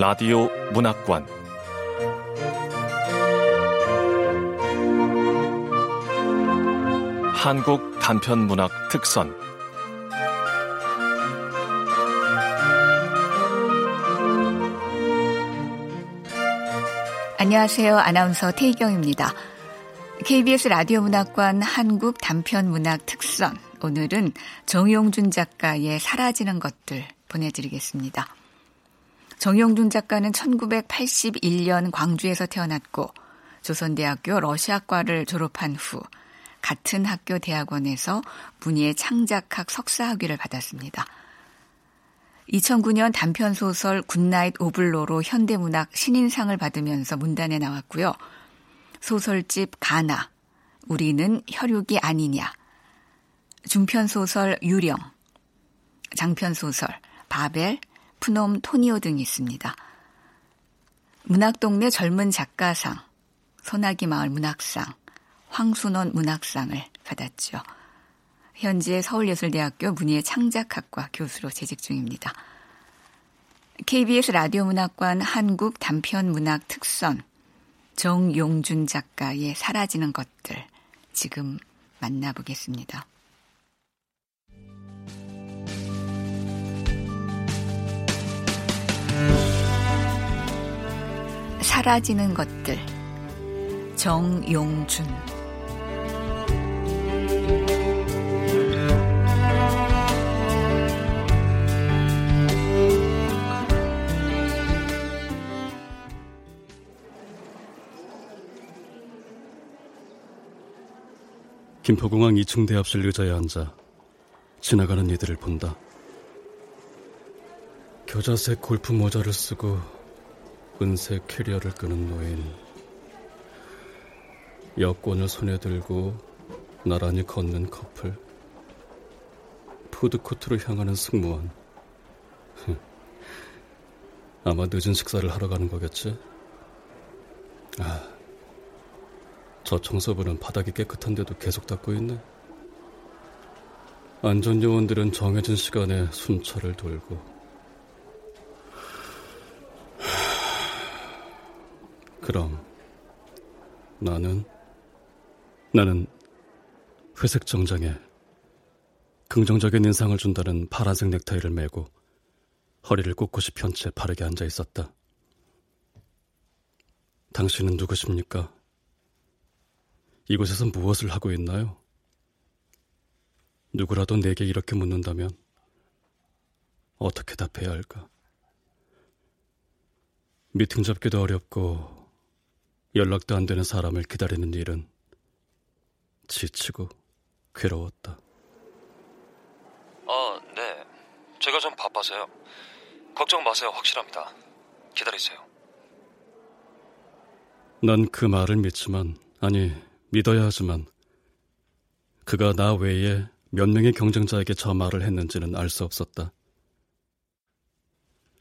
라디오 문학관 한국 단편 문학 특선 안녕하세요. 아나운서 태희경입니다. KBS 라디오 문학관 한국 단편 문학 특선. 오늘은 정용준 작가의 사라지는 것들 보내드리겠습니다. 정용준 작가는 1981년 광주에서 태어났고 조선대학교 러시아과를 졸업한 후 같은 학교 대학원에서 문예 창작학 석사 학위를 받았습니다. 2009년 단편 소설 good night 오블로로 현대문학 신인상을 받으면서 문단에 나왔고요. 소설집 가나, 우리는 혈육이 아니냐, 중편 소설 유령, 장편 소설 바벨, 푸놈 토니오 등이 있습니다. 문학동네 젊은 작가상, 소나기 마을 문학상, 황순원 문학상을 받았죠. 현재 서울예술대학교 문예 창작학과 교수로 재직 중입니다. KBS 라디오 문학관 한국 단편 문학 특선 정용준 작가의 사라지는 것들 지금 만나보겠습니다. 사라지는 것들 정용준 김포공항 2층 대합실 의자에 앉아 지나가는 이들을 본다. 겨자색 골프 모자를 쓰고 은색 캐리어를 끄는 노인. 여권을 손에 들고 나란히 걷는 커플. 푸드코트로 향하는 승무원. 아마 늦은 식사를 하러 가는 거겠지? 아, 저 청소부는 바닥이 깨끗한데도 계속 닦고 있네. 안전요원들은 정해진 시간에 순찰을 돌고. 그럼 나는 나는 회색 정장에 긍정적인 인상을 준다는 파란색 넥타이를 메고 허리를 꼿꼿이 편 채 바르게 앉아 있었다. 당신은 누구십니까? 이곳에서 무엇을 하고 있나요? 누구라도 내게 이렇게 묻는다면 어떻게 답해야 할까? 미팅 잡기도 어렵고 연락도 안 되는 사람을 기다리는 일은 지치고 괴로웠다. 아, 네. 제가 좀 바빠서요. 걱정 마세요. 확실합니다. 기다리세요. 난 그 말을 믿지만, 아니, 믿어야 하지만, 그가 나 외에 몇 명의 경쟁자에게 저 말을 했는지는 알 수 없었다.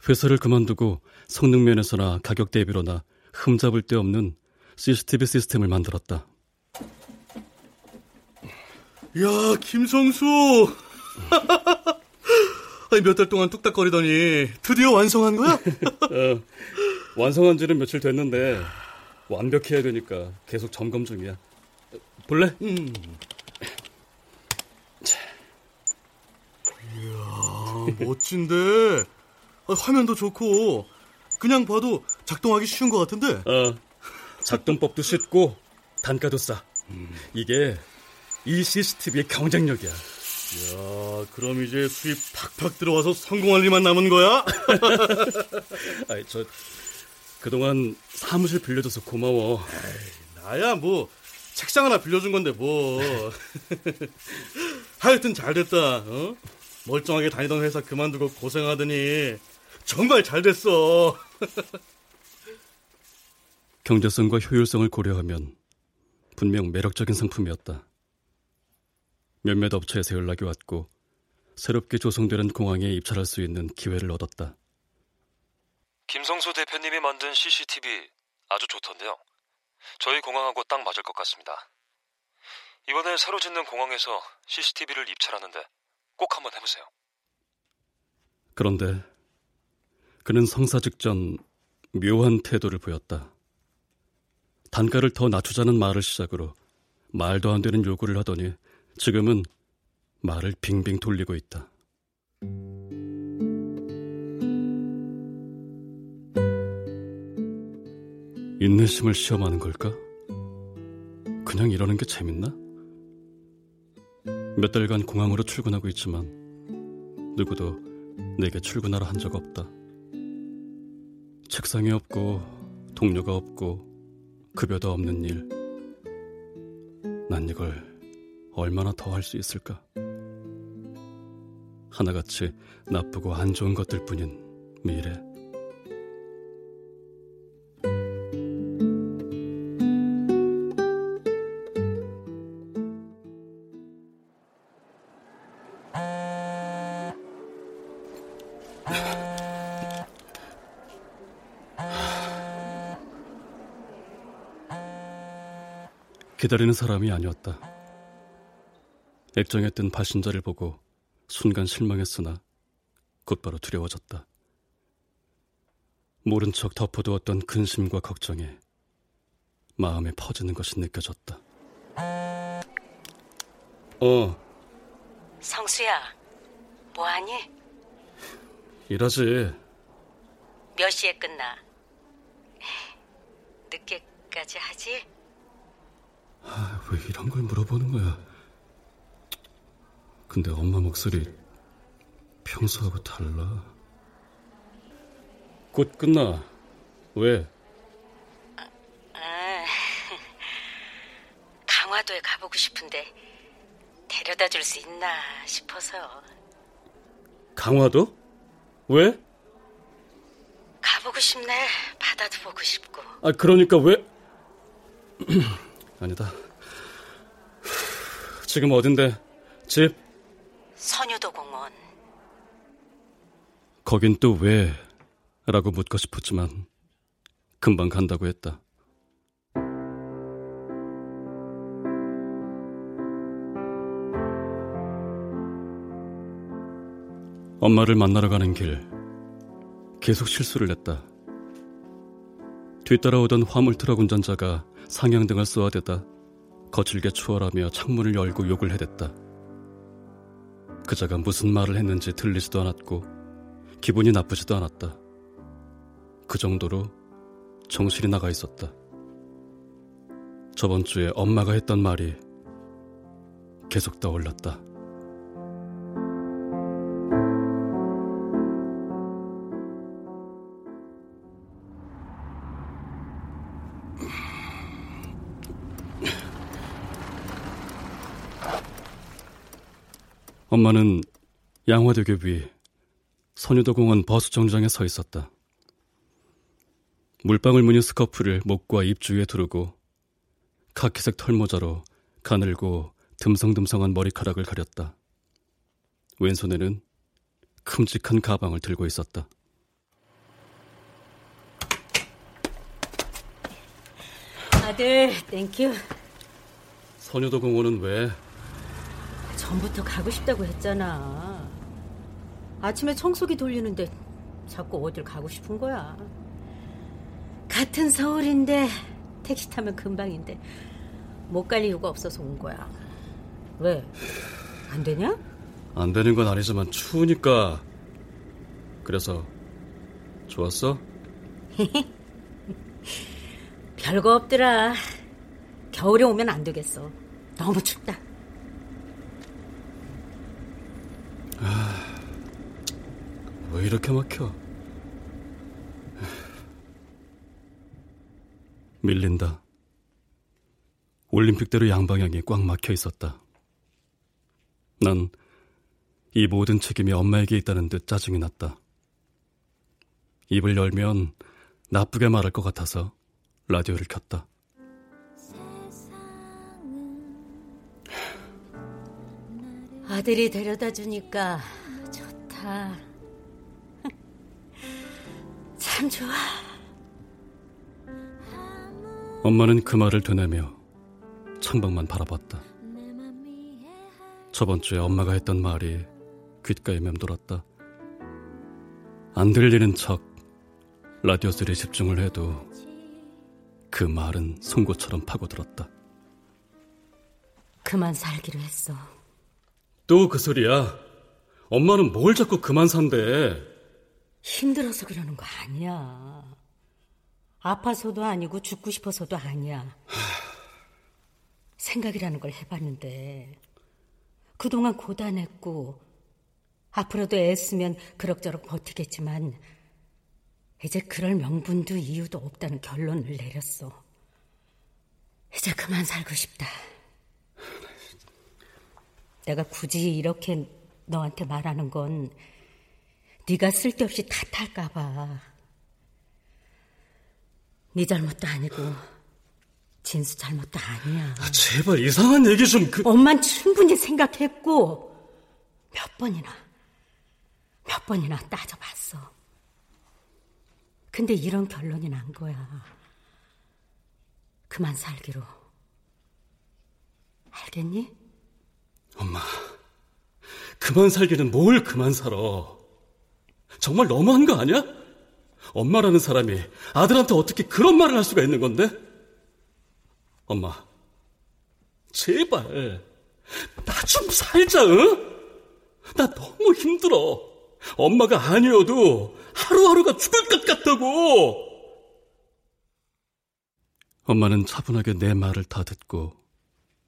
회사를 그만두고 성능 면에서나 가격 대비로나 흠잡을 데 없는 CCTV 시스템을 만들었다. 야, 김성수! 몇달 동안 뚝딱거리더니 드디어 완성한 거야? 어, 완성한 지는 며칠 됐는데 완벽해야 되니까 계속 점검 중이야. 볼래? 음. 이야, 멋진데. 아, 화면도 좋고 그냥 봐도 작동하기 쉬운 것 같은데. 어, 작동법도 쉽고 단가도 싸. 음. 이게 이 CCTV의 경쟁력이야. 야, 그럼 이제 수입 팍팍 들어와서 성공할 일만 남은 거야? 아이, 저 그동안 사무실 빌려줘서 고마워. 에이, 나야 뭐 책상 하나 빌려준 건데 뭐. 하여튼 잘 됐다. 어? 멀쩡하게 다니던 회사 그만두고 고생하더니 정말 잘 됐어. 경제성과 효율성을 고려하면 분명 매력적인 상품이었다. 몇몇 업체에서 연락이 왔고 새롭게 조성되는 공항에 입찰할 수 있는 기회를 얻었다. 김성수 대표님이 만든 CCTV 아주 좋던데요. 저희 공항하고 딱 맞을 것 같습니다. 이번에 새로 짓는 공항에서 CCTV를 입찰하는데 꼭 한번 해보세요. 그런데 그는 성사 직전 묘한 태도를 보였다. 단가를 더 낮추자는 말을 시작으로 말도 안 되는 요구를 하더니 지금은 말을 빙빙 돌리고 있다. 인내심을 시험하는 걸까? 그냥 이러는 게 재밌나? 몇 달간 공항으로 출근하고 있지만 누구도 내게 출근하라 한 적 없다. 책상이 없고 동료가 없고 급여도 없는 일. 난 이걸 얼마나 더 할 수 있을까? 하나같이 나쁘고 안 좋은 것들 뿐인 미래. 기다리는 사람이 아니었다. 액정에 뜬 발신자를 보고 순간 실망했으나 곧바로 두려워졌다. 모른 척 덮어두었던 근심과 걱정에 마음에 퍼지는 것이 느껴졌다. 어. 성수야, 뭐하니? 일하지. 몇 시에 끝나? 늦게까지 하지? 아, 왜 이런 걸 물어보는 거야? 근데 엄마 목소리 평소하고 달라. 곧 끝나. 왜? 아, 강화도에 가보고 싶은데 데려다 줄 수 있나 싶어서. 강화도? 왜? 가보고 싶네. 바다도 보고 싶고. 아, 그러니까 왜? 아니다. 지금 어딘데? 집? 선유도 공원. 거긴 또 왜? 라고 묻고 싶었지만 금방 간다고 했다. 엄마를 만나러 가는 길 계속 실수를 했다. 뒤따라오던 화물 트럭 운전자가 상향등을 쏘아대다 거칠게 추월하며 창문을 열고 욕을 해댔다. 그자가 무슨 말을 했는지 들리지도 않았고 기분이 나쁘지도 않았다. 그 정도로 정신이 나가 있었다. 저번 주에 엄마가 했던 말이 계속 떠올랐다. 엄마는 양화대교 위 선유도 공원 버스 정류장에 서 있었다. 물방울 무늬 스커프를 목과 입 주위에 두르고 카키색 털모자로 가늘고 듬성듬성한 머리카락을 가렸다. 왼손에는 큼직한 가방을 들고 있었다. 아들, thank you. 선유도 공원은 왜? 전부터 가고 싶다고 했잖아. 아침에 청소기 돌리는데 자꾸 어딜 가고 싶은 거야. 같은 서울인데 택시 타면 금방인데 못 갈 이유가 없어서 온 거야. 왜? 안 되냐? 안 되는 건 아니지만 추우니까. 그래서 좋았어? 별거 없더라. 겨울에 오면 안 되겠어. 너무 춥다. 아, 왜 이렇게 막혀? 밀린다. 올림픽대로 양방향이 꽉 막혀 있었다. 난 이 모든 책임이 엄마에게 있다는 듯 짜증이 났다. 입을 열면 나쁘게 말할 것 같아서 라디오를 켰다. 아들이 데려다 주니까 좋다. 참 좋아. 엄마는 그 말을 되뇌며 창밖만 바라봤다. 저번 주에 엄마가 했던 말이 귓가에 맴돌았다. 안 들리는 척 라디오 소리에 집중을 해도 그 말은 송곳처럼 파고들었다. 그만 살기로 했어. 또 그 소리야. 엄마는 뭘 자꾸 그만 산대. 힘들어서 그러는 거 아니야. 아파서도 아니고 죽고 싶어서도 아니야. 생각이라는 걸 해봤는데 그동안 고단했고 앞으로도 애쓰면 그럭저럭 버티겠지만 이제 그럴 명분도 이유도 없다는 결론을 내렸어. 이제 그만 살고 싶다. 내가 굳이 이렇게 너한테 말하는 건 네가 쓸데없이 탓할까 봐. 네 잘못도 아니고 진수 잘못도 아니야. 아, 제발 이상한 얘기 좀 그... 엄만 충분히 생각했고 몇 번이나 몇 번이나 따져봤어. 근데 이런 결론이 난 거야. 그만 살기로. 알겠니? 엄마, 그만 살기는 뭘 그만 살아. 정말 너무한 거 아니야? 엄마라는 사람이 아들한테 어떻게 그런 말을 할 수가 있는 건데? 엄마, 제발, 나 좀 살자, 응? 나 너무 힘들어. 엄마가 아니어도 하루하루가 죽을 것 같다고! 엄마는 차분하게 내 말을 다 듣고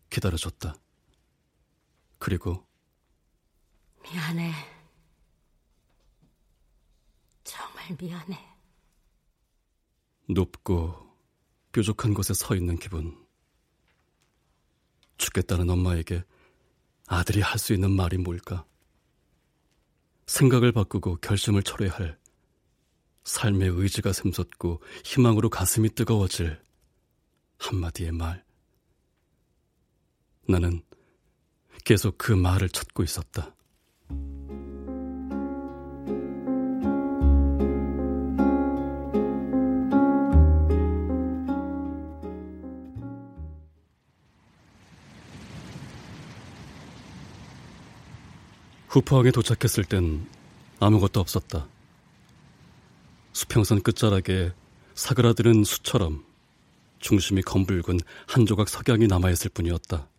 기다려줬다. 그리고 미안해. 정말 미안해. 높고 뾰족한 곳에 서 있는 기분. 죽겠다는 엄마에게 아들이 할 수 있는 말이 뭘까? 생각을 바꾸고 결심을 철회할 야 삶의 의지가 샘솟고 희망으로 가슴이 뜨거워질 한마디의 말. 나는 계속 그 말을 찾고 있었다. 후포항에 도착했을 땐 아무것도 없었다. 수평선 끝자락에 사그라드는 수처럼 중심이 검붉은 한 조각 석양이 남아있을 뿐이었다.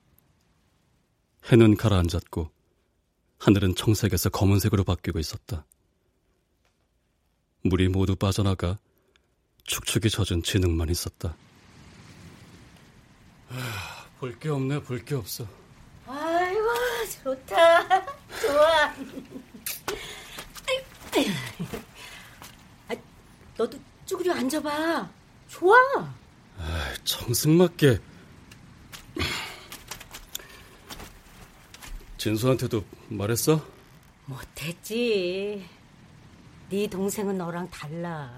해는 가라앉았고 하늘은 청색에서 검은색으로 바뀌고 있었다. 물이 모두 빠져나가 축축이 젖은 진흙만 있었다. 볼 게 없네, 볼 게 없어. 아이고, 좋다. 좋아. 아, 너도 쭈그려 앉아봐. 좋아. 아, 정승맞게. 진수한테도 말했어? 못했지. 네 동생은 너랑 달라.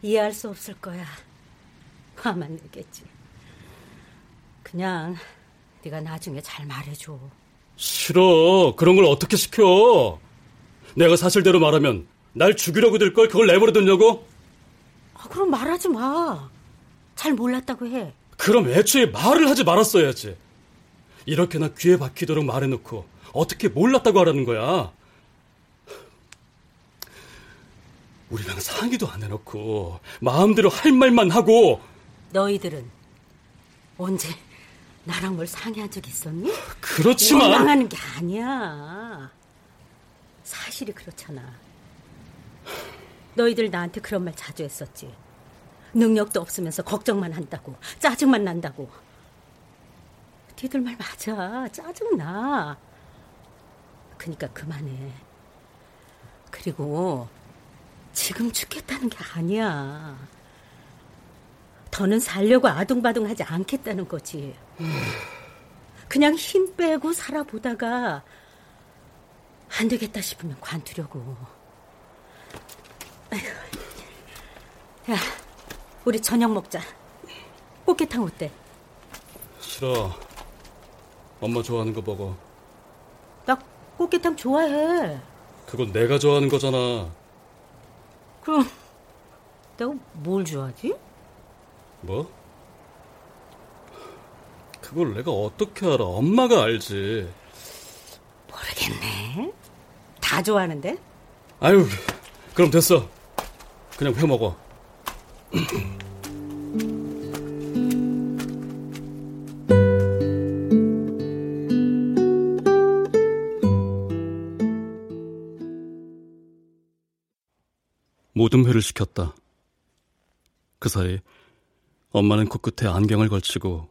이해할 수 없을 거야. 화만 내겠지. 그냥 네가 나중에 잘 말해줘. 싫어. 그런 걸 어떻게 시켜? 내가 사실대로 말하면 날 죽이려고 들 걸 그걸 내버려 뒀냐고? 아, 그럼 말하지 마. 잘 몰랐다고 해. 그럼 애초에 말을 하지 말았어야지. 이렇게나 귀에 박히도록 말해놓고 어떻게 몰랐다고 하라는 거야? 우리랑 상의도 안 해놓고 마음대로 할 말만 하고 너희들은 언제 나랑 뭘 상의한 적 있었니? 그렇지만 원망하는 게 아니야. 사실이 그렇잖아. 너희들 나한테 그런 말 자주 했었지. 능력도 없으면서 걱정만 한다고, 짜증만 난다고. 니들 말 맞아. 짜증나. 그니까 그만해. 그리고 지금 죽겠다는 게 아니야. 더는 살려고 아둥바둥하지 않겠다는 거지. 그냥 힘 빼고 살아보다가 안 되겠다 싶으면 관두려고. 야, 우리 저녁 먹자. 꽃게탕 어때? 싫어. 엄마 좋아하는 거 먹어. 나 꽃게탕 좋아해. 그건 내가 좋아하는 거잖아. 그럼 내가 뭘 좋아하지? 뭐? 그걸 내가 어떻게 알아? 엄마가 알지. 모르겠네. 다 좋아하는데? 아유, 그럼 됐어. 그냥 회 먹어. 모든 회를 시켰다. 그 사이 엄마는 코끝에 안경을 걸치고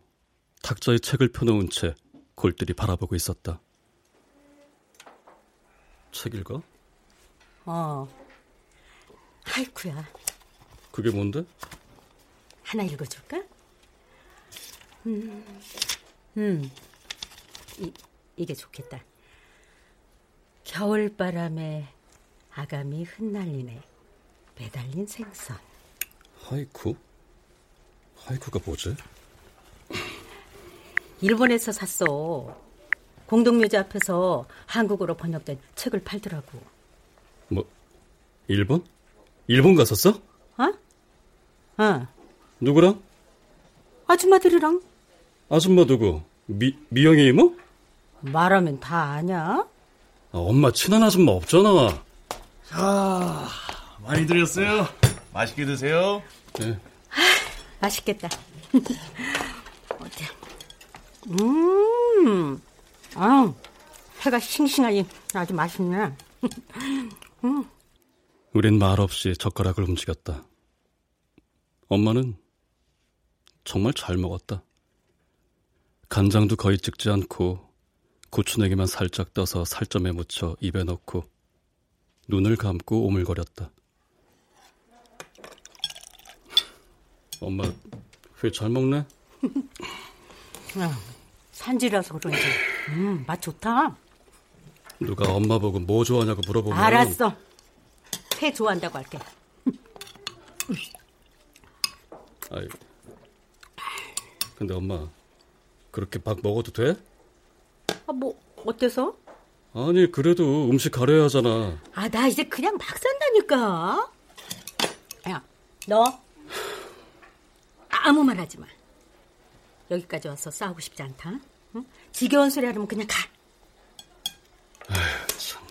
탁자에 책을 펴놓은 채 골들이 바라보고 있었다. 책 읽어? 어. 하이쿠야. 그게 뭔데? 하나 읽어줄까? 음, 음, 이, 이게 좋겠다. 겨울바람에 아감이 흩날리네. 배달린 생선. 하이쿠? 하이쿠가 뭐지? 일본에서 샀어. 공동묘지 앞에서 한국어로 번역된 책을 팔더라고. 뭐, 일본? 일본 갔었어? 어? 어. 누구랑? 아줌마들이랑. 아줌마 누구? 미, 미영이 이모? 말하면 다 아냐? 아, 엄마 친한 아줌마 없잖아. 자, 많이 드렸어요. 맛있게 드세요. 네. 맛있겠다. 어때? 음, 아, 회가 싱싱하니 아주 맛있네. 음. 우린 말없이 젓가락을 움직였다. 엄마는 정말 잘 먹었다. 간장도 거의 찍지 않고 고추냉이만 살짝 떠서 살점에 묻혀 입에 넣고 눈을 감고 오물거렸다. 엄마 회 잘 먹네? 야, 산지라서 그런지 음, 맛 좋다. 누가 엄마 보고 뭐 좋아하냐고 물어보면 알았어. 회 좋아한다고 할게. 아이, 근데 엄마 그렇게 막 먹어도 돼? 아, 뭐 어때서? 아니 그래도 음식 가려야 하잖아. 아, 나 이제 그냥 막 산다니까. 야, 너 아무 말 하지 마. 여기까지 와서 싸우고 싶지 않다. 응? 지겨운 소리 하려면 그냥 가. 아휴, 참.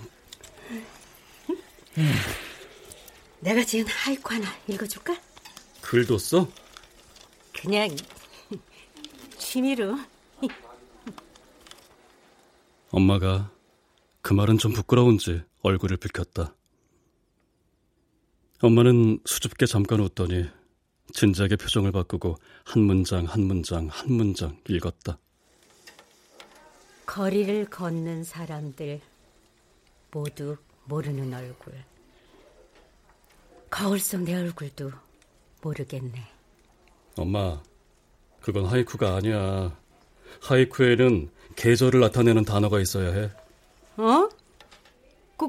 응? 내가 지은 하이쿠 하나 읽어줄까? 글도 써? 그냥 취미로. 엄마가 그 말은 좀 부끄러운지 얼굴을 붉혔다. 엄마는 수줍게 잠깐 웃더니 진지하게 표정을 바꾸고 한 문장 한 문장 한 문장 읽었다. 거리를 걷는 사람들 모두 모르는 얼굴. 거울 속 내 얼굴도 모르겠네. 엄마, 그건 하이쿠가 아니야. 하이쿠에는 계절을 나타내는 단어가 있어야 해. 어? 그,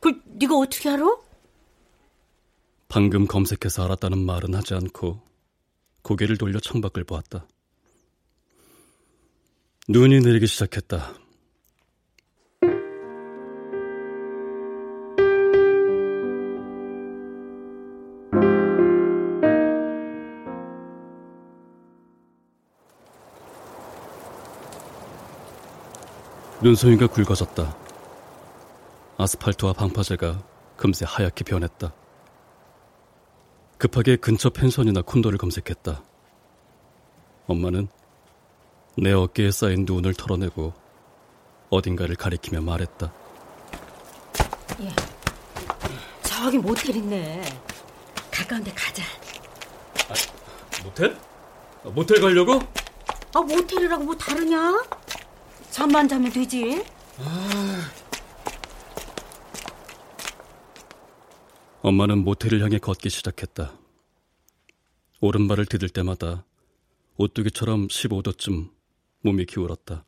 그 네가 어떻게 알아? 방금 검색해서 알았다는 말은 하지 않고 고개를 돌려 창밖을 보았다. 눈이 내리기 시작했다. 눈송이가 굵어졌다. 아스팔트와 방파제가 금세 하얗게 변했다. 급하게 근처 펜션이나 콘도를 검색했다. 엄마는 내 어깨에 쌓인 눈을 털어내고 어딘가를 가리키며 말했다. 예. 저기 모텔 있네. 가까운 데 가자. 아, 모텔? 아, 모텔 가려고? 아, 모텔이라고 뭐 다르냐? 잠만 자면 되지. 아... 엄마는 모텔을 향해 걷기 시작했다. 오른발을 디딜 때마다 오뚜기처럼 15도쯤 몸이 기울었다.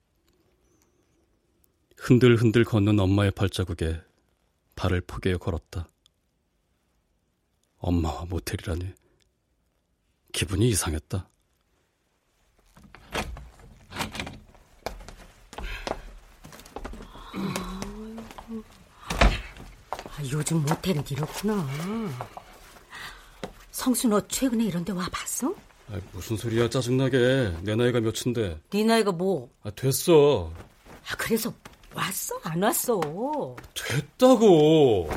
흔들흔들 걷는 엄마의 발자국에 발을 포개어 걸었다. 엄마와 모텔이라니 기분이 이상했다. 요즘 모텔은 이렇구나. 성수 너 최근에 이런 데 와봤어? 아, 무슨 소리야 짜증나게. 내 나이가 몇인데. 네 나이가 뭐? 아, 됐어. 아, 그래서 왔어 안 왔어? 됐다고.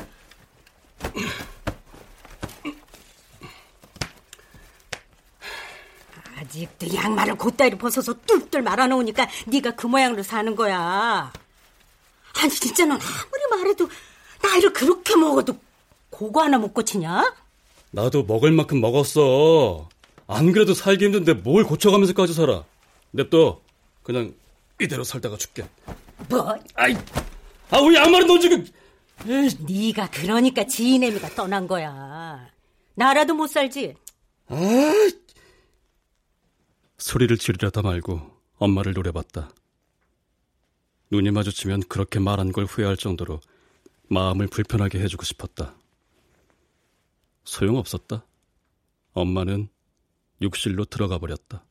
아직도 양말을 곧다리 벗어서 뚝뚝 말아놓으니까 네가 그 모양으로 사는 거야. 아니 진짜 넌 아무리 말해도 나이를 그렇게 먹어도 고거 하나 못 고치냐? 나도 먹을 만큼 먹었어. 안 그래도 살기 힘든데 뭘 고쳐가면서까지 살아. 냅둬. 그냥 이대로 살다가 죽게. 뭐? 아이, 아, 왜 양말은 너 지금... 네가 그러니까 지인 애미가 떠난 거야. 나라도 못 살지. 아, 소리를 지르려다 말고 엄마를 노려봤다. 눈이 마주치면 그렇게 말한 걸 후회할 정도로 마음을 불편하게 해주고 싶었다. 소용없었다. 엄마는 욕실로 들어가 버렸다.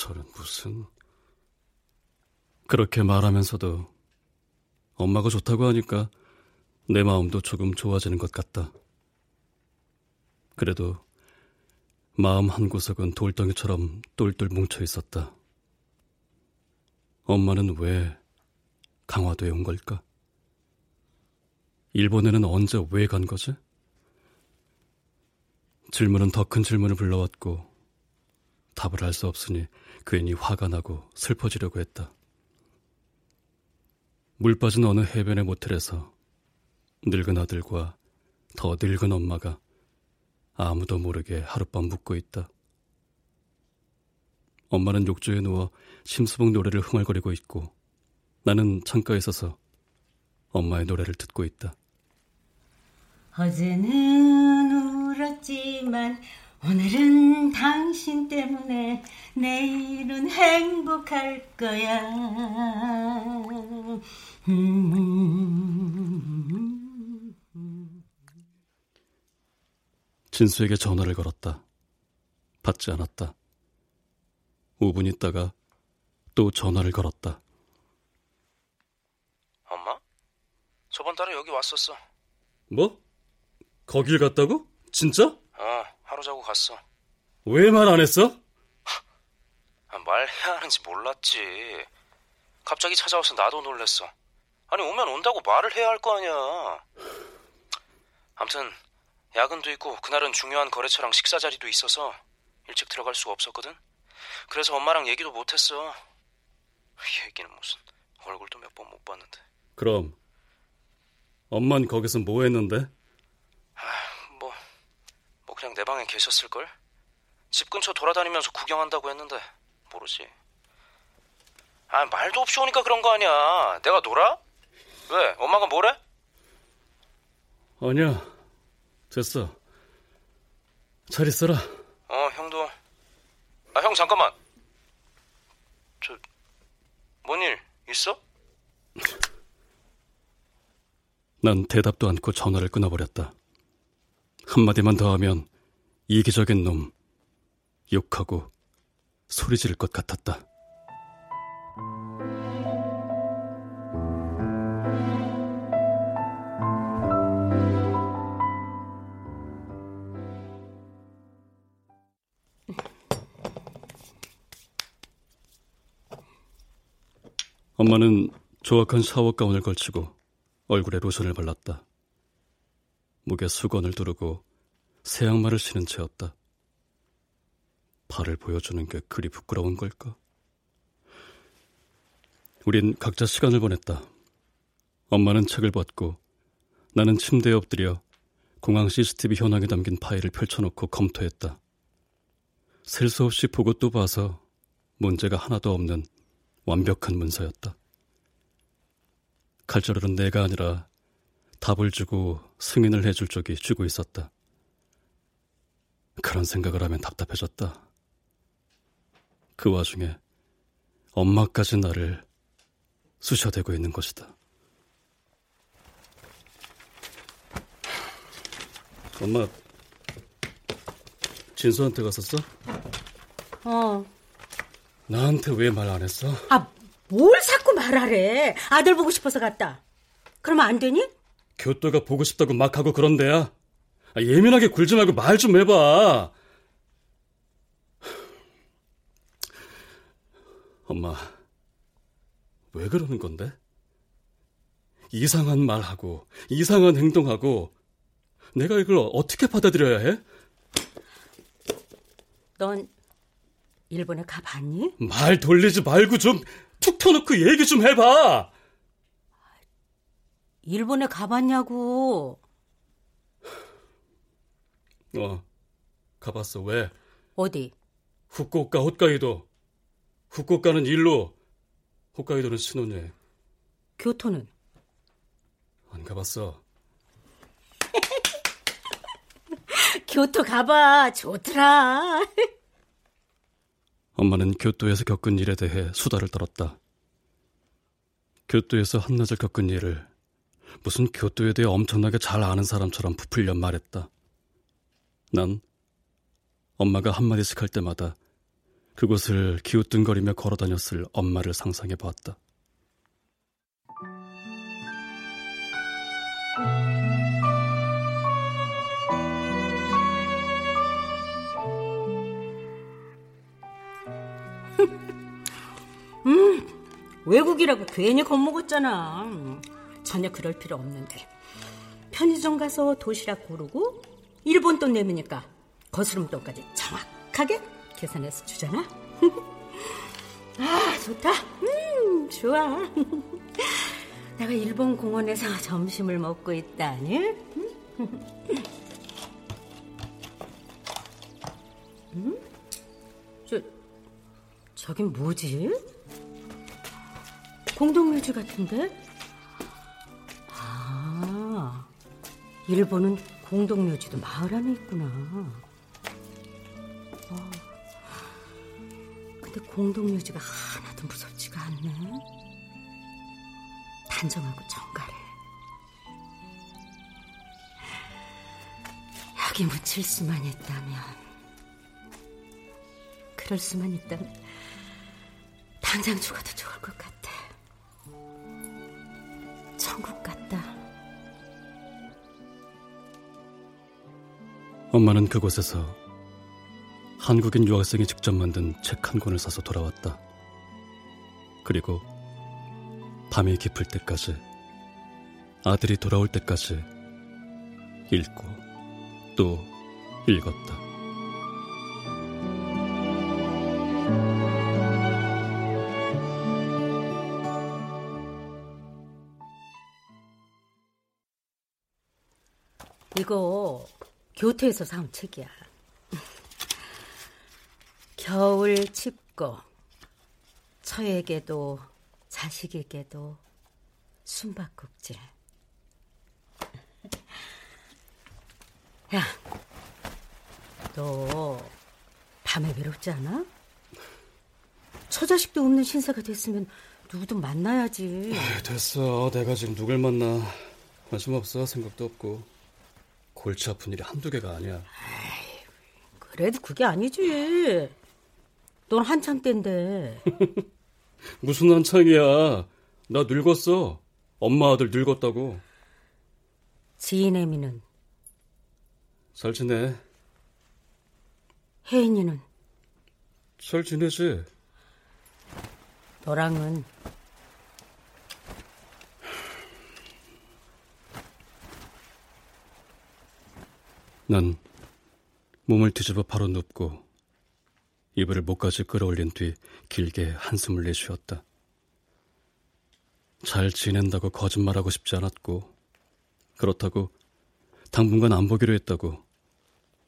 온철은 무슨... 그렇게 말하면서도 엄마가 좋다고 하니까 내 마음도 조금 좋아지는 것 같다. 그래도 마음 한 구석은 돌덩이처럼 똘똘 뭉쳐 있었다. 엄마는 왜 강화도에 온 걸까? 일본에는 언제 왜 간 거지? 질문은 더 큰 질문을 불러왔고 답을 할수 없으니 괜히 화가 나고 슬퍼지려고 했다. 물 빠진 어느 해변의 모텔에서 늙은 아들과 더 늙은 엄마가 아무도 모르게 하룻밤 묵고 있다. 엄마는 욕조에 누워 심수봉 노래를 흥얼거리고 있고 나는 창가에 서서 엄마의 노래를 듣고 있다. 어제는 울었지만 오늘은 당신 때문에 내일은 행복할 거야. 진수에게 전화를 걸었다. 받지 않았다. 5분 있다가 또 전화를 걸었다. 엄마? 저번 달에 여기 왔었어. 뭐? 거길 갔다고? 진짜? 어, 하루 자고 갔어. 왜 말 안 했어? 아, 말해야 하는지 몰랐지. 갑자기 찾아와서 나도 놀랬어. 아니 오면 온다고 말을 해야 할 거 아니야. 암튼 야근도 있고 그날은 중요한 거래처랑 식사 자리도 있어서 일찍 들어갈 수가 없었거든. 그래서 엄마랑 얘기도 못했어. 얘기는 무슨 얼굴도 몇 번 못 봤는데. 그럼 엄만 거기서 뭐 했는데? 뭐, 뭐 그냥 내 방에 계셨을걸? 집 근처 돌아다니면서 구경한다고 했는데 모르지. 아 말도 없이 오니까 그런 거 아니야. 내가 놀아? 왜? 엄마가 뭐래? 아니야. 됐어. 잘 있어라. 어 형도. 아 형 잠깐만. 저 뭔 일 있어? 난 대답도 않고 전화를 끊어버렸다. 한마디만 더 하면 이기적인 놈, 욕하고 소리 지를 것 같았다. 엄마는 조악한 샤워 가운을 걸치고 얼굴에 로션을 발랐다. 목에 수건을 두르고 새 양말을 신은 채였다. 발을 보여주는 게 그리 부끄러운 걸까? 우린 각자 시간을 보냈다. 엄마는 책을 벗고 나는 침대에 엎드려 공항 CCTV 현황에 담긴 파일을 펼쳐놓고 검토했다. 셀 수 없이 보고 또 봐서 문제가 하나도 없는 완벽한 문서였다. 칼자루는 내가 아니라 답을 주고 승인을 해줄 쪽이 쥐고 있었다. 그런 생각을 하면 답답해졌다. 그 와중에 엄마까지 나를 쑤셔대고 있는 것이다. 엄마, 진수한테 갔었어? 어. 나한테 왜 말 안 했어? 아, 뭘 자꾸 말하래. 아들 보고 싶어서 갔다. 그러면 안 되니? 교토가 보고 싶다고 막 하고 그런데야. 아, 예민하게 굴지 말고 말 좀 해봐. 엄마, 왜 그러는 건데? 이상한 말하고, 이상한 행동하고, 내가 이걸 어떻게 받아들여야 해? 넌 일본에 가봤니? 말 돌리지 말고 좀 툭 터놓고 얘기 좀 해봐! 일본에 가봤냐고. 어, 가봤어. 왜? 어디? 후쿠오카, 홋카이도. 후쿠오카는 일로, 홋카이도는 신혼여행. 교토는? 안 가봤어. 교토 가봐. 좋더라. 엄마는 교토에서 겪은 일에 대해 수다를 떨었다. 교토에서 한낮을 겪은 일을 무슨 교토에 대해 엄청나게 잘 아는 사람처럼 부풀려 말했다. 난 엄마가 한마디씩 할 때마다 그곳을 기웃뚱거리며 걸어 다녔을 엄마를 상상해 보았다. 음, 외국이라고 괜히 겁먹었잖아. 전혀 그럴 필요 없는데. 편의점 가서 도시락 고르고 일본 돈 내미니까 거스름 돈까지 정확하게 계산해서 주잖아. 아, 좋다. 음, 좋아. 내가 일본 공원에서 점심을 먹고 있다니. 음? 저, 저긴 뭐지? 공동묘지 같은데? 일본은 공동묘지도 마을 안에 있구나. 어, 근데 공동묘지가 하나도 무섭지가 않네. 단정하고 정갈해. 여기 묻힐 수만 있다면, 그럴 수만 있다면, 당장 죽어도 좋을 것 같아. 천국 같다. 엄마는 그곳에서 한국인 유학생이 직접 만든 책 한 권을 사서 돌아왔다. 그리고 밤이 깊을 때까지 아들이 돌아올 때까지 읽고 또 읽었다. 교토에서 사온 책이야. 겨울 춥고 처에게도 자식에게도 숨바꼭질. 야, 너 밤에 외롭지 않아? 처자식도 없는 신사가 됐으면 누구든 만나야지. 아이, 됐어. 내가 지금 누굴 만나. 관심 없어. 생각도 없고. 골치 아픈 일이 한두 개가 아니야. 그래도 그게 아니지. 넌 한참 때인데. 무슨 한창이야. 나 늙었어. 엄마 아들 늙었다고. 지인애미는 잘 지내. 혜인이는 잘 지내지. 너랑은 난 몸을 뒤집어 바로 눕고 이불을 목까지 끌어올린 뒤 길게 한숨을 내쉬었다. 잘 지낸다고 거짓말하고 싶지 않았고 그렇다고 당분간 안 보기로 했다고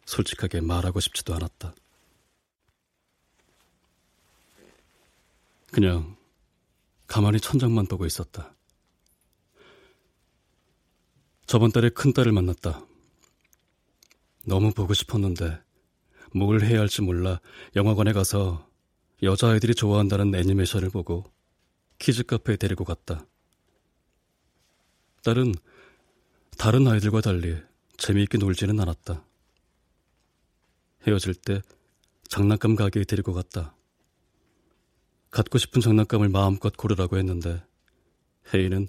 솔직하게 말하고 싶지도 않았다. 그냥 가만히 천장만 보고 있었다. 저번 달에 큰딸을 만났다. 너무 보고 싶었는데 뭘 해야 할지 몰라 영화관에 가서 여자아이들이 좋아한다는 애니메이션을 보고 키즈 카페에 데리고 갔다. 딸은 다른 아이들과 달리 재미있게 놀지는 않았다. 헤어질 때 장난감 가게에 데리고 갔다. 갖고 싶은 장난감을 마음껏 고르라고 했는데 혜인은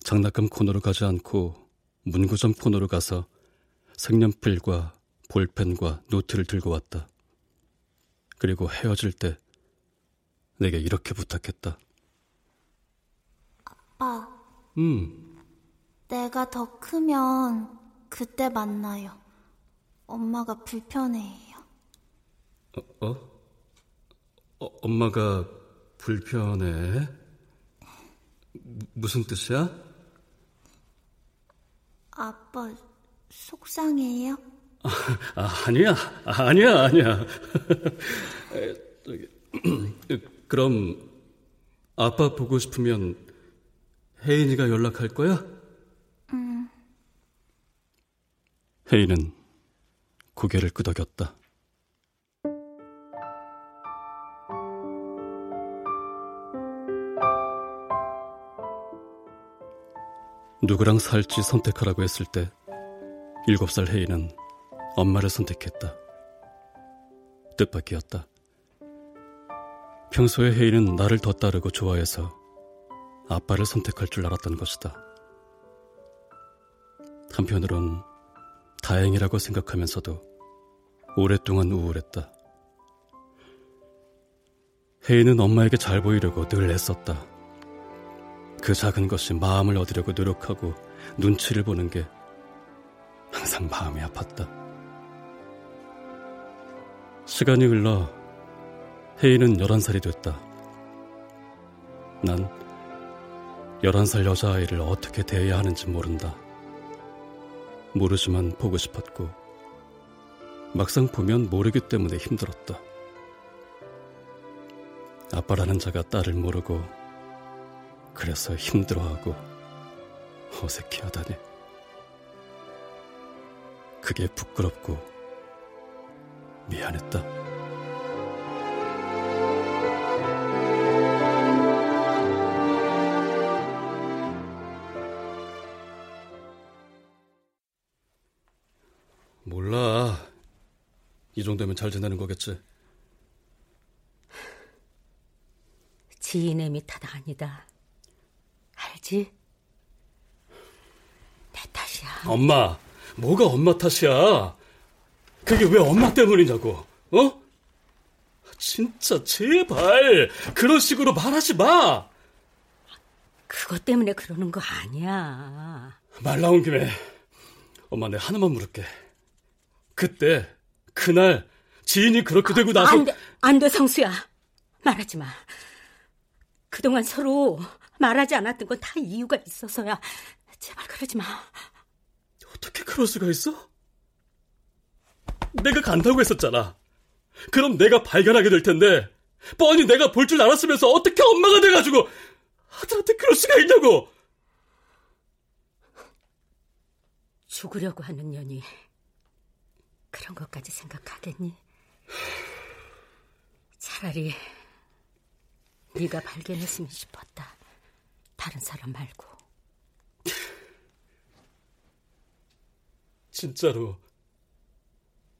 장난감 코너로 가지 않고 문구점 코너로 가서 색연필과 볼펜과 노트를 들고 왔다. 그리고 헤어질 때 내게 이렇게 부탁했다. 아빠, 음, 내가 더 크면 그때 만나요. 엄마가 불편해해요. 어? 어? 엄마가 불편해? 무, 무슨 뜻이야? 아빠, 속상해요? 아, 아니야, 아니야, 아니야. 그럼 아빠 보고 싶으면 혜인이가 연락할 거야? 음. 혜인은 고개를 끄덕였다. 누구랑 살지 선택하라고 했을 때 일곱 살 혜인은 엄마를 선택했다. 뜻밖이었다. 평소에 혜인은 나를 더 따르고 좋아해서 아빠를 선택할 줄 알았던 것이다. 한편으론 다행이라고 생각하면서도 오랫동안 우울했다. 혜인은 엄마에게 잘 보이려고 늘 애썼다. 그 작은 것이 마음을 얻으려고 노력하고 눈치를 보는 게 항상 마음이 아팠다. 시간이 흘러 혜인은 11살이 됐다. 난 11살 여자아이를 어떻게 대해야 하는지 모른다. 모르지만 보고 싶었고, 막상 보면 모르기 때문에 힘들었다. 아빠라는 자가 딸을 모르고, 그래서 힘들어하고, 어색해하다니. 그게 부끄럽고, 미안했다. 몰라. 이 정도면 잘 지내는 거겠지. 지인의 미탓 아니다. 알지? 내 탓이야. 엄마, 뭐가 엄마 탓이야? 그게 왜 엄마 때문이냐고, 어? 진짜, 제발, 그런 식으로 말하지 마! 그것 때문에 그러는 거 아니야. 말 나온 김에, 엄마, 내 하나만 물을게. 그때, 그날, 지인이 그렇게 되고 나서. 안 돼, 안 돼, 성수야. 말하지 마. 그동안 서로 말하지 않았던 건 다 이유가 있어서야. 제발 그러지 마. 어떻게 그럴 수가 있어? 내가 간다고 했었잖아. 그럼 내가 발견하게 될 텐데, 뻔히 내가 볼 줄 알았으면서 어떻게 엄마가 돼가지고 아들한테 그럴 수가 있냐고! 죽으려고 하는 년이 그런 것까지 생각하겠니? 차라리 네가 발견했으면 싶었다. 다른 사람 말고. 진짜로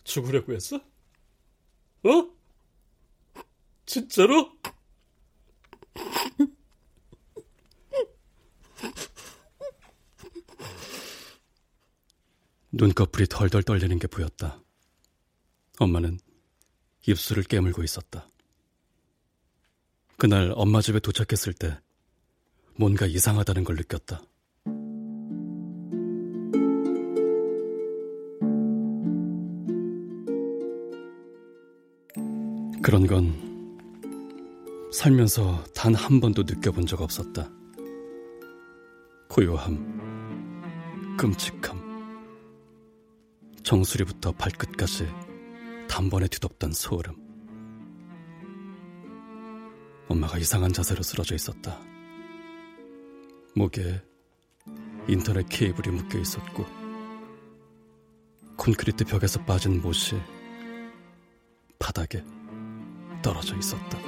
죽으려고 했어? 어? 진짜로? 눈꺼풀이 덜덜 떨리는 게 보였다. 엄마는 입술을 깨물고 있었다. 그날 엄마 집에 도착했을 때 뭔가 이상하다는 걸 느꼈다. 그런 건 살면서 단 한 번도 느껴본 적 없었다. 고요함, 끔찍함, 정수리부터 발끝까지 단번에 뒤덮던 소름. 엄마가 이상한 자세로 쓰러져 있었다. 목에 인터넷 케이블이 묶여 있었고, 콘크리트 벽에서 빠진 못이 바닥에 떨어져 있었다.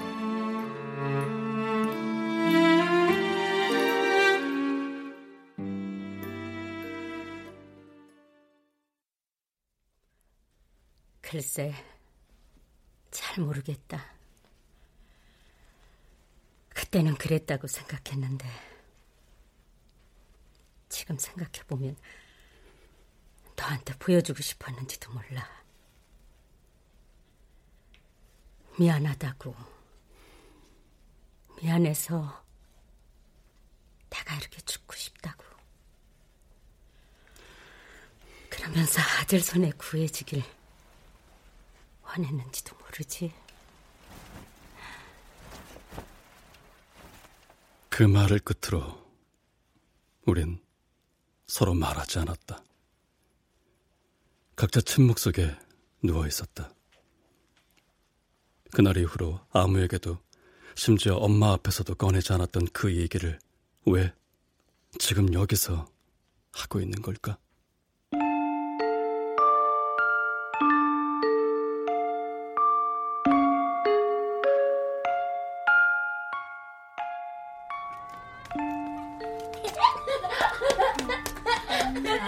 글쎄, 잘 모르겠다. 그때는 그랬다고 생각했는데, 지금 생각해보면 너한테 보여주고 싶었는지도 몰라. 미안하다고. 미안해서 내가 이렇게 죽고 싶다고. 그러면서 아들 손에 구해지길 원했는지도 모르지. 그 말을 끝으로 우린 서로 말하지 않았다. 각자 침묵 속에 누워 있었다. 그날 이후로 아무에게도 심지어 엄마 앞에서도 꺼내지 않았던 그 얘기를 왜 지금 여기서 하고 있는 걸까?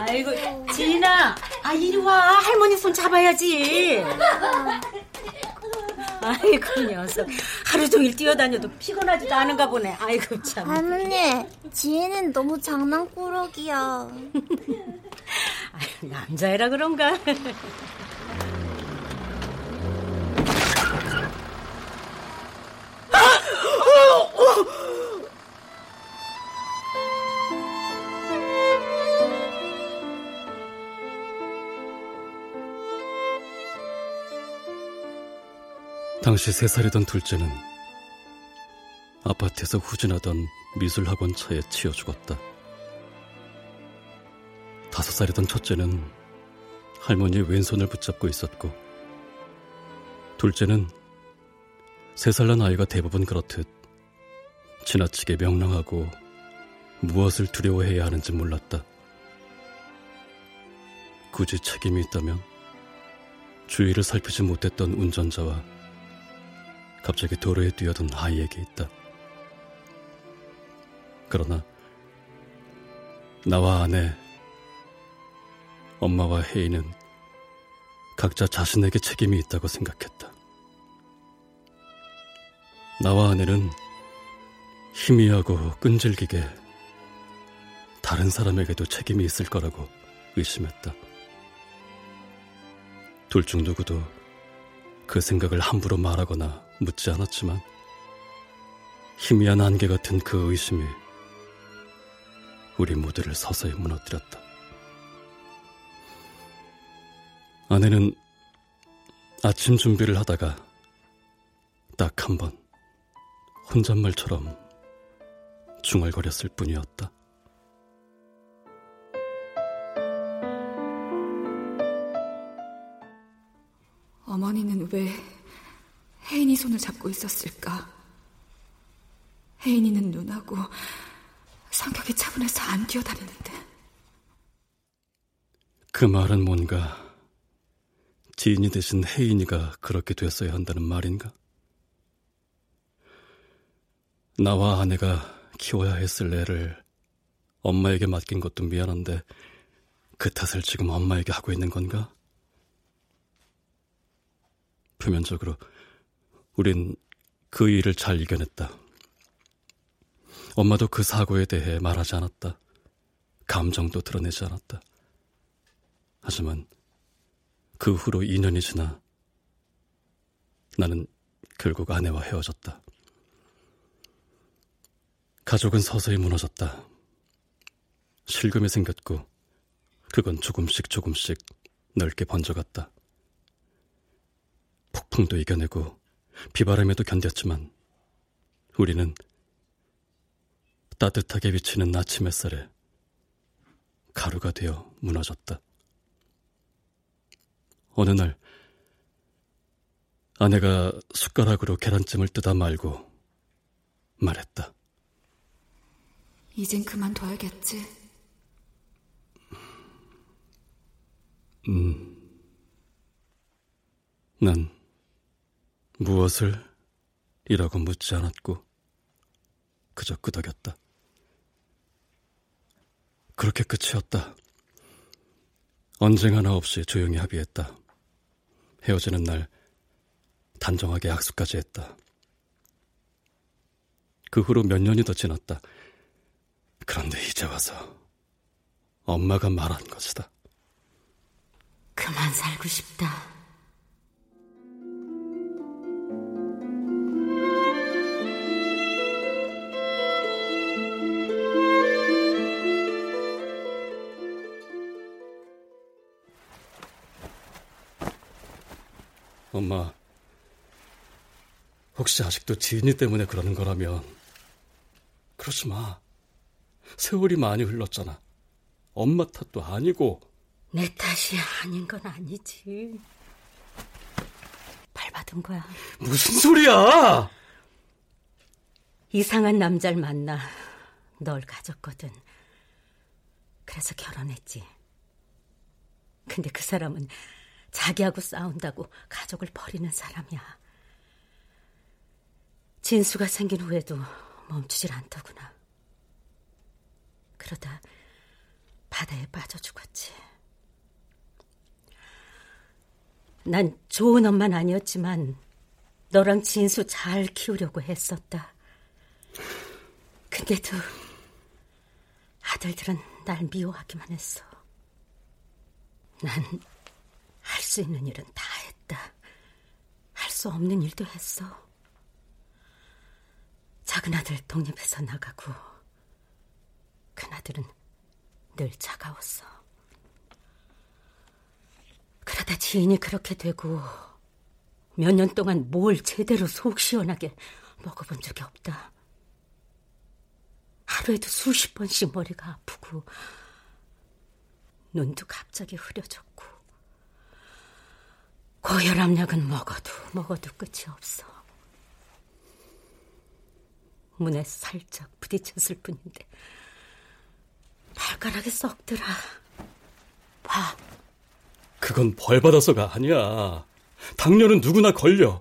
아이고, 지인아, 아, 이리 와. 할머니 손 잡아야지. 아이고, 녀석. 하루 종일 뛰어다녀도 피곤하지도 않은가 보네. 아이고, 참. 할머니, 지혜는 너무 장난꾸러기야. 아유, 남자애라 그런가? 당시 세 살이던 둘째는 아파트에서 후진하던 미술학원 차에 치여 죽었다. 다섯 살이던 첫째는 할머니의 왼손을 붙잡고 있었고, 둘째는 세 살 난 아이가 대부분 그렇듯 지나치게 명랑하고 무엇을 두려워해야 하는지 몰랐다. 굳이 책임이 있다면 주위를 살피지 못했던 운전자와 갑자기 도로에 뛰어든 아이에게 있다. 그러나 나와 아내, 엄마와 혜인은 각자 자신에게 책임이 있다고 생각했다. 나와 아내는 희미하고 끈질기게 다른 사람에게도 책임이 있을 거라고 의심했다. 둘 중 누구도 그 생각을 함부로 말하거나 묻지 않았지만 희미한 안개 같은 그 의심이 우리 모두를 서서히 무너뜨렸다. 아내는 아침 준비를 하다가 딱 한 번 혼잣말처럼 중얼거렸을 뿐이었다. 어머니는 왜 혜인이 손을 잡고 있었을까? 혜인이는 누나고 성격이 차분해서 안 뛰어다니는데. 그 말은 뭔가 지인이 대신 혜인이가 그렇게 됐어야 한다는 말인가? 나와 아내가 키워야 했을 애를 엄마에게 맡긴 것도 미안한데 그 탓을 지금 엄마에게 하고 있는 건가? 표면적으로 우린 그 일을 잘 이겨냈다. 엄마도 그 사고에 대해 말하지 않았다. 감정도 드러내지 않았다. 하지만 그 후로 2년이 지나 나는 결국 아내와 헤어졌다. 가족은 서서히 무너졌다. 실금이 생겼고 그건 조금씩 조금씩 넓게 번져갔다. 폭풍도 이겨내고 비바람에도 견뎠지만 우리는 따뜻하게 비치는 아침 햇살에 가루가 되어 무너졌다. 어느 날 아내가 숟가락으로 계란찜을 뜯어 말고 말했다. 이젠 그만둬야겠지. 음. 난 무엇을? 이라고 묻지 않았고 그저 끄덕였다. 그렇게 끝이었다. 언쟁 하나 없이 조용히 합의했다. 헤어지는 날 단정하게 약속까지 했다. 그 후로 몇 년이 더 지났다. 그런데 이제 와서 엄마가 말한 것이다. 그만 살고 싶다. 엄마, 혹시 아직도 지인이 때문에 그러는 거라면 그러지 마. 세월이 많이 흘렀잖아. 엄마 탓도 아니고 내 탓이 아닌 건 아니지. 밟아둔 거야. 무슨 소리야? 이상한 남자를 만나 널 가졌거든. 그래서 결혼했지. 근데 그 사람은 자기하고 싸운다고 가족을 버리는 사람이야. 진수가 생긴 후에도 멈추질 않더구나. 그러다 바다에 빠져 죽었지. 난 좋은 엄마는 아니었지만 너랑 진수 잘 키우려고 했었다. 근데도 아들들은 날 미워하기만 했어. 난 할 수 있는 일은 다 했다. 할 수 없는 일도 했어. 작은 아들 독립해서 나가고 큰 아들은 늘 차가웠어. 그러다 지인이 그렇게 되고 몇 년 동안 뭘 제대로 속 시원하게 먹어본 적이 없다. 하루에도 수십 번씩 머리가 아프고 눈도 갑자기 흐려졌고 고혈압약은 먹어도 먹어도 끝이 없어. 문에 살짝 부딪혔을 뿐인데 발가락에 썩더라. 봐. 그건 벌 받아서가 아니야. 당뇨는 누구나 걸려.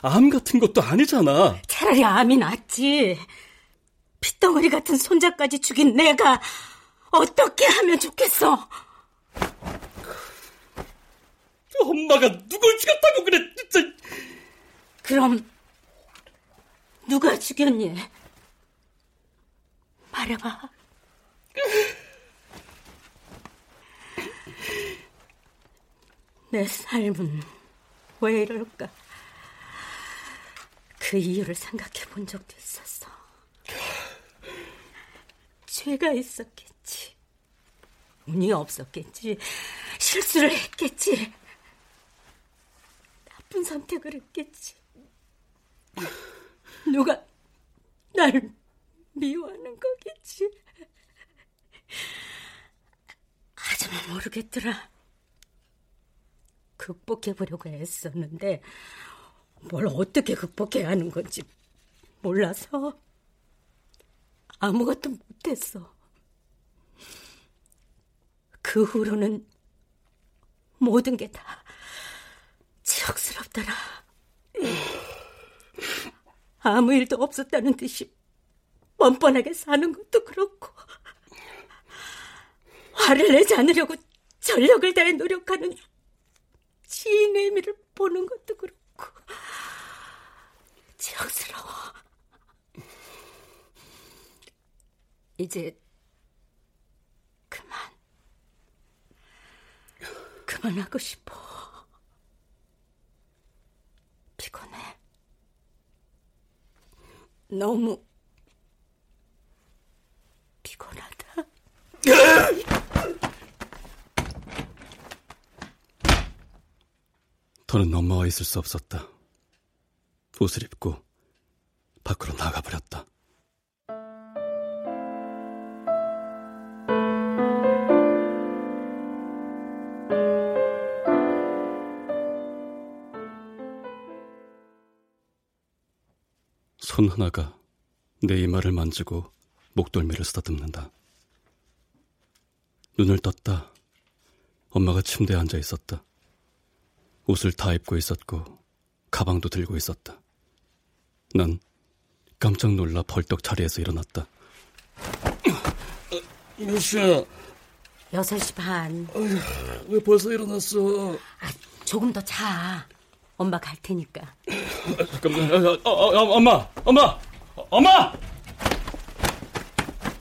암 같은 것도 아니잖아. 차라리 암이 낫지. 핏덩어리 같은 손자까지 죽인 내가 어떻게 하면 좋겠어? 엄마가 누굴 죽였다고 그래, 진짜. 그럼 누가 죽였니? 말해봐. 내 삶은 왜 이럴까? 그 이유를 생각해 본 적도 있었어. 죄가 있었겠지. 운이 없었겠지. 실수를 했겠지. 나쁜 선택을 했겠지. 누가 나를 미워하는 거겠지. 하지만 모르겠더라. 극복해보려고 애썼는데 뭘 어떻게 극복해야 하는 건지 몰라서 아무것도 못했어. 그 후로는 모든 게 다 치욕스럽더라. 아무 일도 없었다는 듯이 뻔뻔하게 사는 것도 그렇고 화를 내지 않으려고 전력을 다해 노력하는 지인의 의미를 보는 것도 그렇고 지역스러워. 이제 그만 그만하고 싶어. 피곤해. 너무 피곤하다. 더는 엄마와 있을 수 없었다. 옷을 입고 밖으로 나가버렸다. 손 하나가 내 이마를 만지고 목덜미를 쓰다듬는다. 눈을 떴다. 엄마가 침대에 앉아 있었다. 옷을 다 입고 있었고 가방도 들고 있었다. 난 깜짝 놀라 벌떡 자리에서 일어났다. 몇 시야? 6시 반. 어휴, 왜 벌써 일어났어? 아, 조금 더 자. 엄마 갈 테니까. 잠깐만, 어, 어, 어, 엄마, 엄마, 엄마!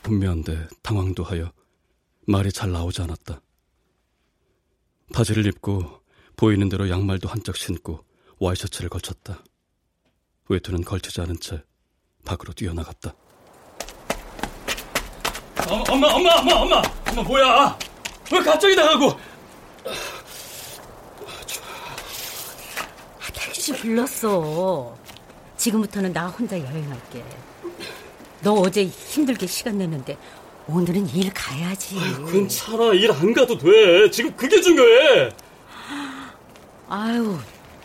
분명한데 당황도 하여 말이 잘 나오지 않았다. 바지를 입고 보이는 대로 양말도 한짝 신고 와이셔츠를 걸쳤다. 외투는 걸치지 않은 채 밖으로 뛰어나갔다. 어, 엄마, 엄마, 엄마, 엄마, 엄마, 뭐야? 왜 갑자기 나가고? 아, 택시 불렀어. 지금부터는 나 혼자 여행할게. 너 어제 힘들게 시간 냈는데 오늘은 일 가야지. 괜찮아, 일 안 가도 돼. 지금 그게 중요해. 아유,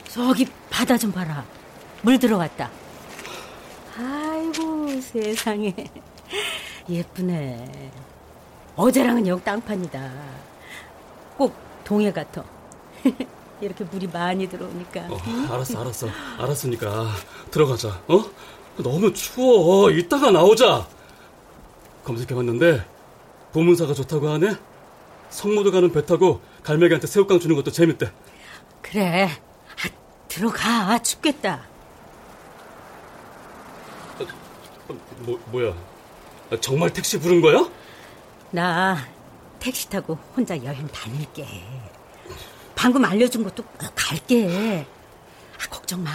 저기 바다 좀 봐라. 물 들어왔다. 아이고, 세상에. 예쁘네. 어제랑은 영 땅판이다. 꼭 동해 같아. 이렇게 물이 많이 들어오니까. 어, 알았어, 알았어. 알았으니까 들어가자. 어? 너무 추워. 이따가 나오자. 검색해봤는데 보문사가 좋다고 하네. 성모도 가는 배 타고 갈매기한테 새우깡 주는 것도 재밌대. 그래. 아, 들어가. 춥겠다. 뭐, 뭐야? 아, 정말 택시 부른 거야? 나 택시 타고 혼자 여행 다닐게. 방금 알려준 것도 꼭 갈게. 아, 걱정 마.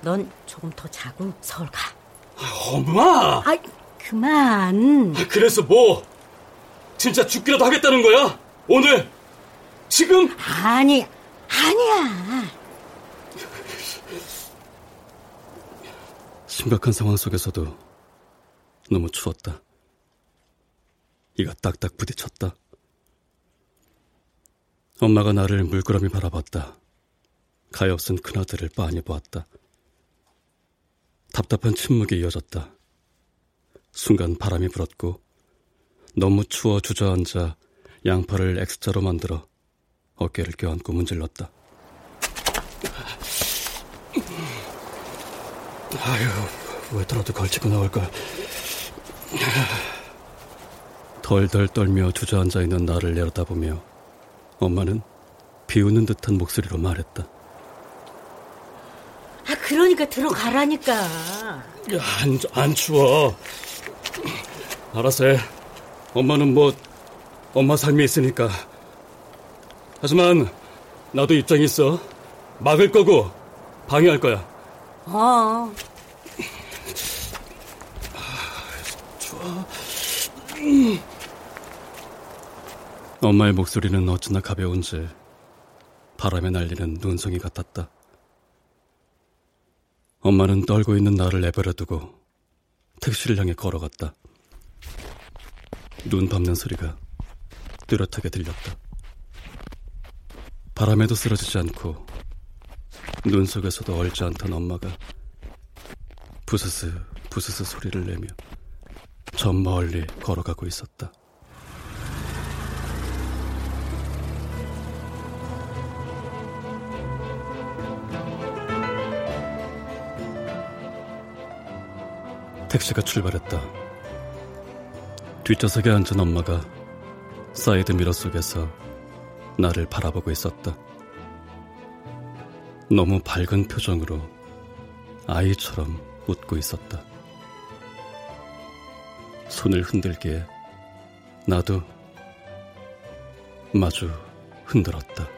넌 조금 더 자고 서울 가. 아, 엄마! 아, 그만. 그래서 뭐? 진짜 죽기라도 하겠다는 거야? 오늘? 지금? 아니, 아니야. 심각한 상황 속에서도 너무 추웠다. 이가 딱딱 부딪혔다. 엄마가 나를 물끄러미 바라봤다. 가엾은 큰아들을 빤히 보았다. 답답한 침묵이 이어졌다. 순간 바람이 불었고 너무 추워 주저앉아 양팔을 X자로 만들어 어깨를 껴안고 문질렀다. 아휴, 왜더라도 걸치고 나올 걸. 덜덜 떨며 주저앉아 있는 나를 내려다보며 엄마는 비우는 듯한 목소리로 말했다. 아, 그러니까 들어가라니까. 야, 안, 안 추워. 알았어 해. 엄마는 뭐, 엄마 삶이 있으니까. 하지만, 나도 입장이 있어. 막을 거고, 방해할 거야. 어. 좋아. 엄마의 목소리는 어찌나 가벼운지 바람에 날리는 눈송이 같았다. 엄마는 떨고 있는 나를 내버려 두고 택시를 향해 걸어갔다. 눈 밟는 소리가 뚜렷하게 들렸다. 바람에도 쓰러지지 않고 눈 속에서도 얼지 않던 엄마가 부스스 부스스 소리를 내며 저 멀리 걸어가고 있었다. 택시가 출발했다. 뒷좌석에 앉은 엄마가 사이드 미러 속에서 나를 바라보고 있었다. 너무 밝은 표정으로 아이처럼 웃고 있었다. 손을 흔들기에 나도 마주 흔들었다.